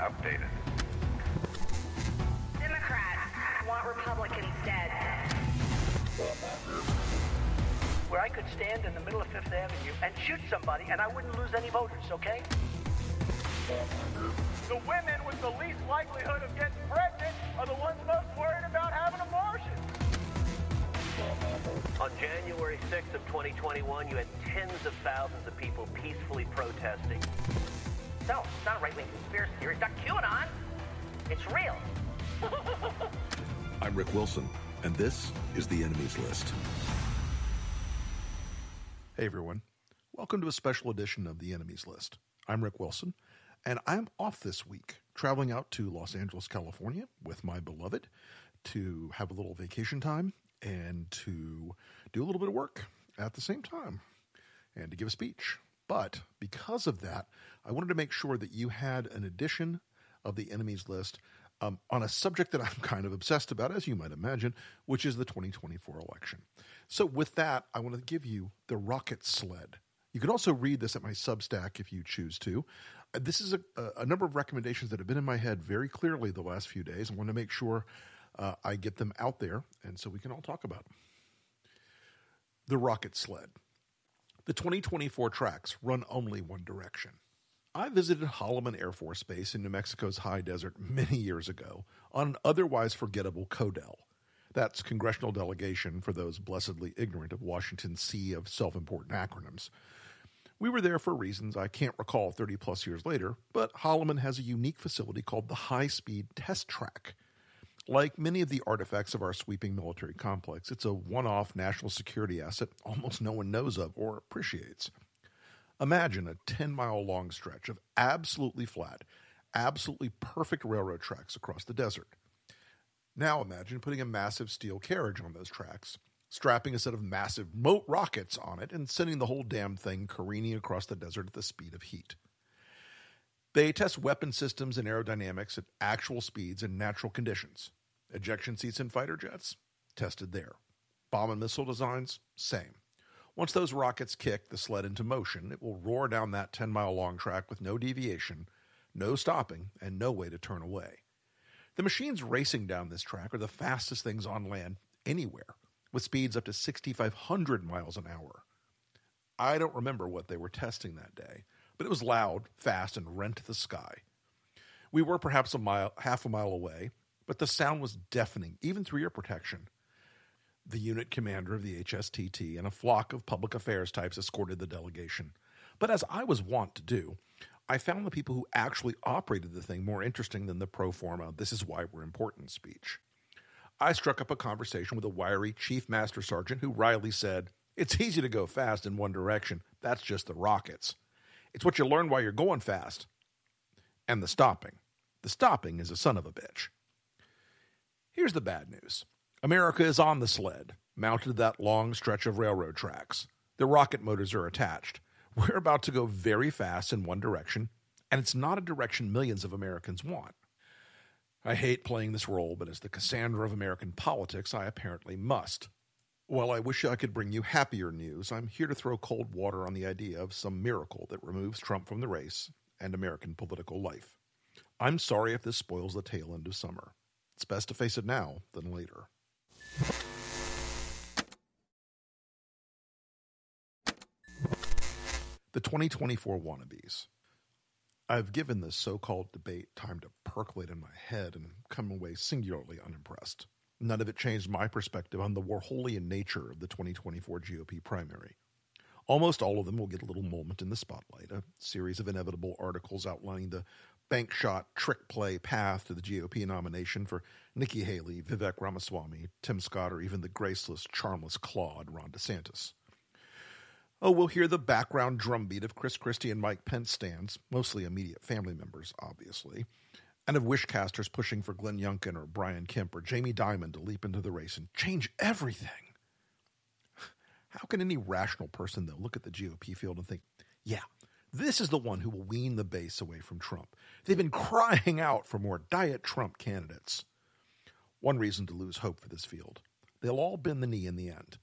updated. Democrats want Republicans dead. Where I could stand in the middle of Fifth Avenue and shoot somebody and I wouldn't lose any voters, okay? The women with the least likelihood of getting pregnant are the ones most worried about having abortions. On January 6th of 2021, you had tens of thousands of people peacefully protesting. No, it's not a right-wing conspiracy theory. It's not QAnon. It's real. I'm Rick Wilson, and this is the Enemies List. Hey everyone, welcome to a special edition of the Enemies List. I'm Rick Wilson, and I'm off this week, traveling out to Los Angeles, California with my beloved to have a little vacation time and to do a little bit of work at the same time and to give a speech. But because of that, I wanted to make sure that you had an edition of the enemies list um, on a subject that I'm kind of obsessed about, as you might imagine, which is the 2024 election. So, with that, I want to give you the rocket sled. You can also read this at my Substack if you choose to. Uh, This is a, a number of recommendations that have been in my head very clearly the last few days. I want to make sure uh, I get them out there, and so we can all talk about them. The rocket sled. The 2024 tracks run only one direction. I visited Holloman Air Force Base in New Mexico's high desert many years ago on an otherwise forgettable CODEL. That's congressional delegation for those blessedly ignorant of Washington's sea of self important acronyms. We were there for reasons I can't recall 30 plus years later, but Holloman has a unique facility called the High Speed Test Track. Like many of the artifacts of our sweeping military complex, it's a one off national security asset almost no one knows of or appreciates. Imagine a 10 mile long stretch of absolutely flat, absolutely perfect railroad tracks across the desert. Now imagine putting a massive steel carriage on those tracks, strapping a set of massive moat rockets on it, and sending the whole damn thing careening across the desert at the speed of heat. They test weapon systems and aerodynamics at actual speeds and natural conditions. Ejection seats in fighter jets? Tested there. Bomb and missile designs? Same. Once those rockets kick the sled into motion, it will roar down that 10 mile long track with no deviation, no stopping, and no way to turn away. The machines racing down this track are the fastest things on land anywhere, with speeds up to 6,500 miles an hour. I don't remember what they were testing that day, but it was loud, fast, and rent the sky. We were perhaps a mile, half a mile away, but the sound was deafening, even through ear protection. The unit commander of the HSTT and a flock of public affairs types escorted the delegation. But as I was wont to do, I found the people who actually operated the thing more interesting than the pro forma, this is why we're important speech. I struck up a conversation with a wiry chief master sergeant who wryly said, It's easy to go fast in one direction. That's just the rockets. It's what you learn while you're going fast. And the stopping. The stopping is a son of a bitch. Here's the bad news America is on the sled, mounted to that long stretch of railroad tracks. The rocket motors are attached. We're about to go very fast in one direction, and it's not a direction millions of Americans want. I hate playing this role, but as the Cassandra of American politics, I apparently must. While I wish I could bring you happier news, I'm here to throw cold water on the idea of some miracle that removes Trump from the race and American political life. I'm sorry if this spoils the tail end of summer. It's best to face it now than later. The 2024 wannabes. I've given this so called debate time to percolate in my head and come away singularly unimpressed. None of it changed my perspective on the Warholian nature of the 2024 GOP primary. Almost all of them will get a little moment in the spotlight, a series of inevitable articles outlining the bank shot trick play path to the GOP nomination for Nikki Haley, Vivek Ramaswamy, Tim Scott, or even the graceless, charmless Claude Ron DeSantis. Oh, we'll hear the background drumbeat of Chris Christie and Mike Pence stands, mostly immediate family members, obviously, and of wishcasters pushing for Glenn Youngkin or Brian Kemp or Jamie Dimon to leap into the race and change everything. How can any rational person, though, look at the GOP field and think, yeah, this is the one who will wean the base away from Trump? They've been crying out for more Diet Trump candidates. One reason to lose hope for this field. They'll all bend the knee in the end.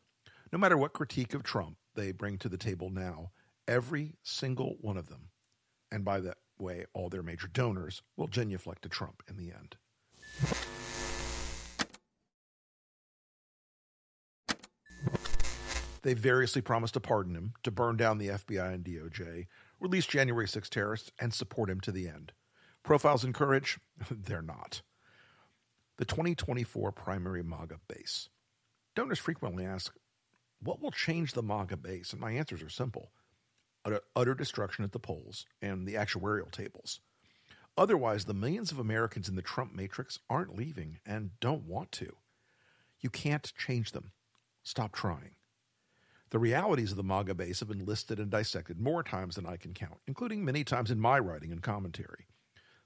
No matter what critique of Trump they bring to the table now, every single one of them, and by that way all their major donors will genuflect to Trump in the end. They variously promised to pardon him, to burn down the FBI and DOJ, release January 6 terrorists, and support him to the end. Profiles in Courage? They're not. The 2024 primary MAGA base. Donors frequently ask, what will change the MAGA base? And my answers are simple utter, utter destruction at the polls and the actuarial tables. Otherwise, the millions of Americans in the Trump matrix aren't leaving and don't want to. You can't change them. Stop trying. The realities of the MAGA base have been listed and dissected more times than I can count, including many times in my writing and commentary.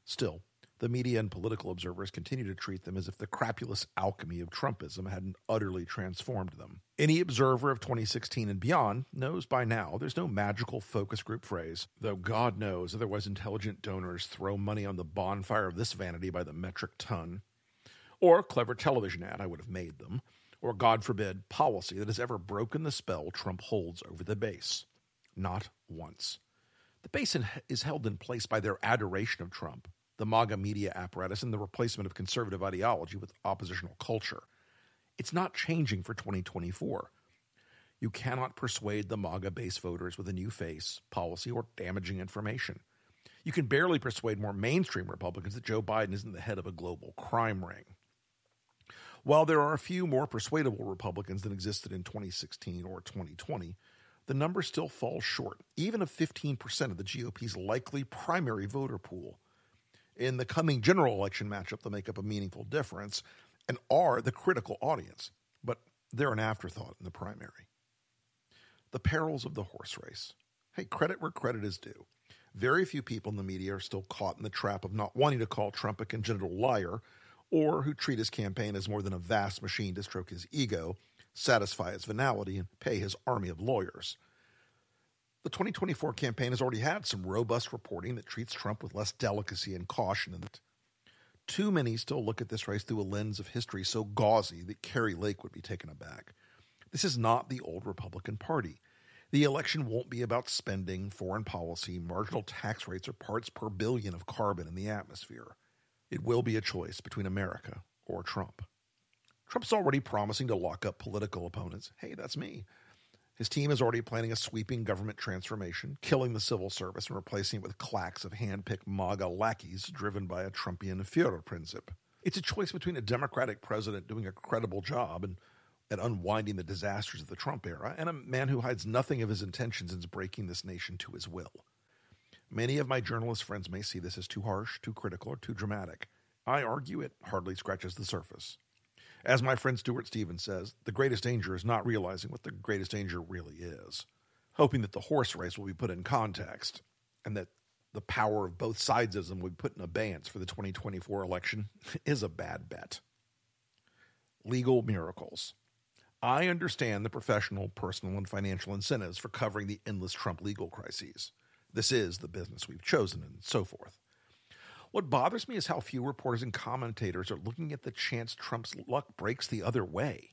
Still, the media and political observers continue to treat them as if the crapulous alchemy of Trumpism hadn't utterly transformed them. Any observer of 2016 and beyond knows by now there's no magical focus group phrase, though God knows otherwise intelligent donors throw money on the bonfire of this vanity by the metric ton, or clever television ad, I would have made them or, God forbid, policy that has ever broken the spell Trump holds over the base. Not once. The base is held in place by their adoration of Trump, the MAGA media apparatus, and the replacement of conservative ideology with oppositional culture. It's not changing for 2024. You cannot persuade the MAGA base voters with a new face, policy, or damaging information. You can barely persuade more mainstream Republicans that Joe Biden isn't the head of a global crime ring. While there are a few more persuadable Republicans than existed in 2016 or 2020, the number still falls short, even of 15% of the GOP's likely primary voter pool. In the coming general election matchup, they'll make up a meaningful difference and are the critical audience, but they're an afterthought in the primary. The perils of the horse race. Hey, credit where credit is due. Very few people in the media are still caught in the trap of not wanting to call Trump a congenital liar or who treat his campaign as more than a vast machine to stroke his ego, satisfy his venality, and pay his army of lawyers. The 2024 campaign has already had some robust reporting that treats Trump with less delicacy and caution than it. Too many still look at this race through a lens of history so gauzy that Kari Lake would be taken aback. This is not the old Republican Party. The election won't be about spending, foreign policy, marginal tax rates, or parts per billion of carbon in the atmosphere. It will be a choice between America or Trump. Trump's already promising to lock up political opponents. Hey, that's me. His team is already planning a sweeping government transformation, killing the civil service and replacing it with claques of hand-picked MAGA lackeys driven by a Trumpian Führerprinzip. It's a choice between a Democratic president doing a credible job and, and unwinding the disasters of the Trump era, and a man who hides nothing of his intentions is breaking this nation to his will. Many of my journalist friends may see this as too harsh, too critical, or too dramatic. I argue it hardly scratches the surface. As my friend Stuart Stevens says, the greatest danger is not realizing what the greatest danger really is, hoping that the horse race will be put in context and that the power of both sides of them will be put in abeyance for the 2024 election is a bad bet. Legal miracles. I understand the professional, personal, and financial incentives for covering the endless Trump legal crises. This is the business we've chosen, and so forth. What bothers me is how few reporters and commentators are looking at the chance Trump's luck breaks the other way.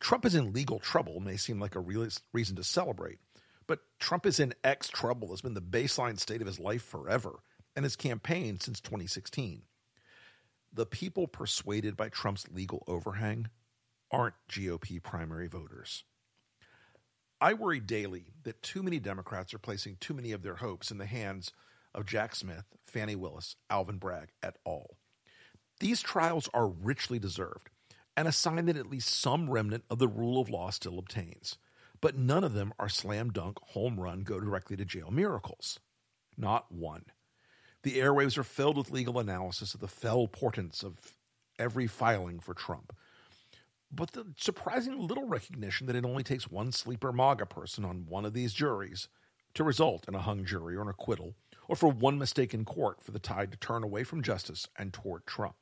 Trump is in legal trouble may seem like a real reason to celebrate, but Trump is in X trouble has been the baseline state of his life forever and his campaign since 2016. The people persuaded by Trump's legal overhang aren't GOP primary voters. I worry daily that too many Democrats are placing too many of their hopes in the hands of Jack Smith, Fani Willis, Alvin Bragg et al. These trials are richly deserved and a sign that at least some remnant of the rule of law still obtains. But none of them are slam dunk, home run, go directly to jail miracles. Not one. The airwaves are filled with legal analysis of the fell portents of every filing for Trump, but the surprising little recognition that it only takes one sleeper MAGA person on one of these juries to result in a hung jury or an acquittal, or for one mistake in court for the tide to turn away from justice and toward Trump.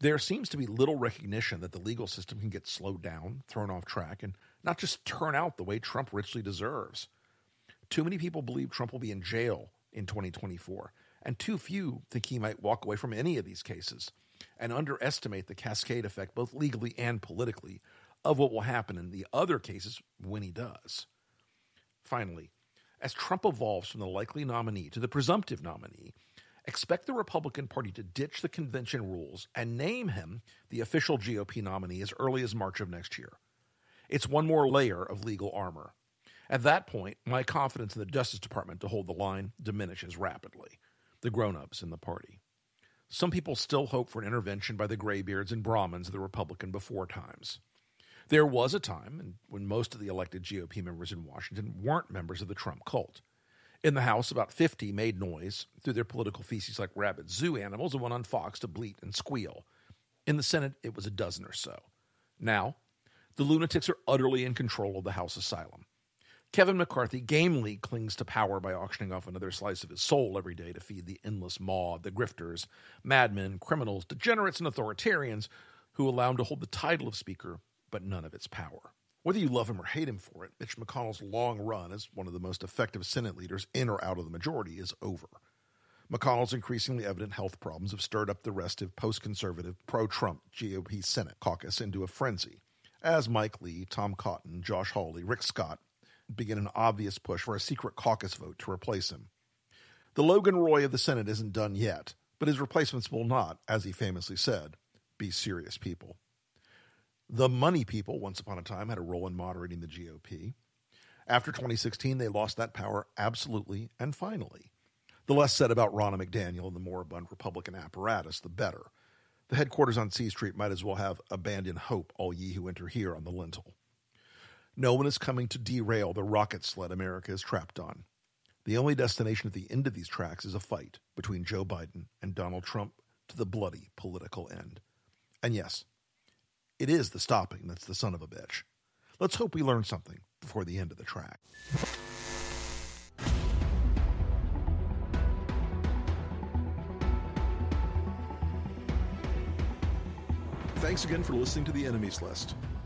There seems to be little recognition that the legal system can get slowed down, thrown off track, and not just turn out the way Trump richly deserves. Too many people believe Trump will be in jail in 2024, and too few think he might walk away from any of these cases and underestimate the cascade effect, both legally and politically, of what will happen in the other cases when he does. Finally, As Trump evolves from the likely nominee to the presumptive nominee, expect the Republican Party to ditch the convention rules and name him the official GOP nominee as early as March of next year. It's one more layer of legal armor. At that point, my confidence in the Justice Department to hold the line diminishes rapidly. The grown ups in the party. Some people still hope for an intervention by the graybeards and Brahmins of the Republican before times. There was a time when most of the elected GOP members in Washington weren't members of the Trump cult. In the House, about 50 made noise through their political feces like rabid zoo animals and went on Fox to bleat and squeal. In the Senate, it was a dozen or so. Now, the lunatics are utterly in control of the House asylum. Kevin McCarthy gamely clings to power by auctioning off another slice of his soul every day to feed the endless maw of the grifters, madmen, criminals, degenerates, and authoritarians who allow him to hold the title of Speaker, but none of its power. Whether you love him or hate him for it, Mitch McConnell's long run as one of the most effective Senate leaders in or out of the majority is over. McConnell's increasingly evident health problems have stirred up the restive, post conservative, pro Trump GOP Senate caucus into a frenzy, as Mike Lee, Tom Cotton, Josh Hawley, Rick Scott begin an obvious push for a secret caucus vote to replace him. The Logan Roy of the Senate isn't done yet, but his replacements will not, as he famously said, be serious people. The money people, once upon a time, had a role in moderating the GOP. After 2016, they lost that power absolutely and finally. The less said about Ronna McDaniel and the moribund Republican apparatus, the better. The headquarters on C Street might as well have abandoned hope, all ye who enter here on the lintel. No one is coming to derail the rocket sled America is trapped on. The only destination at the end of these tracks is a fight between Joe Biden and Donald Trump to the bloody political end. And yes, it is the stopping that's the son of a bitch. Let's hope we learn something before the end of the track. Thanks again for listening to the Enemies List.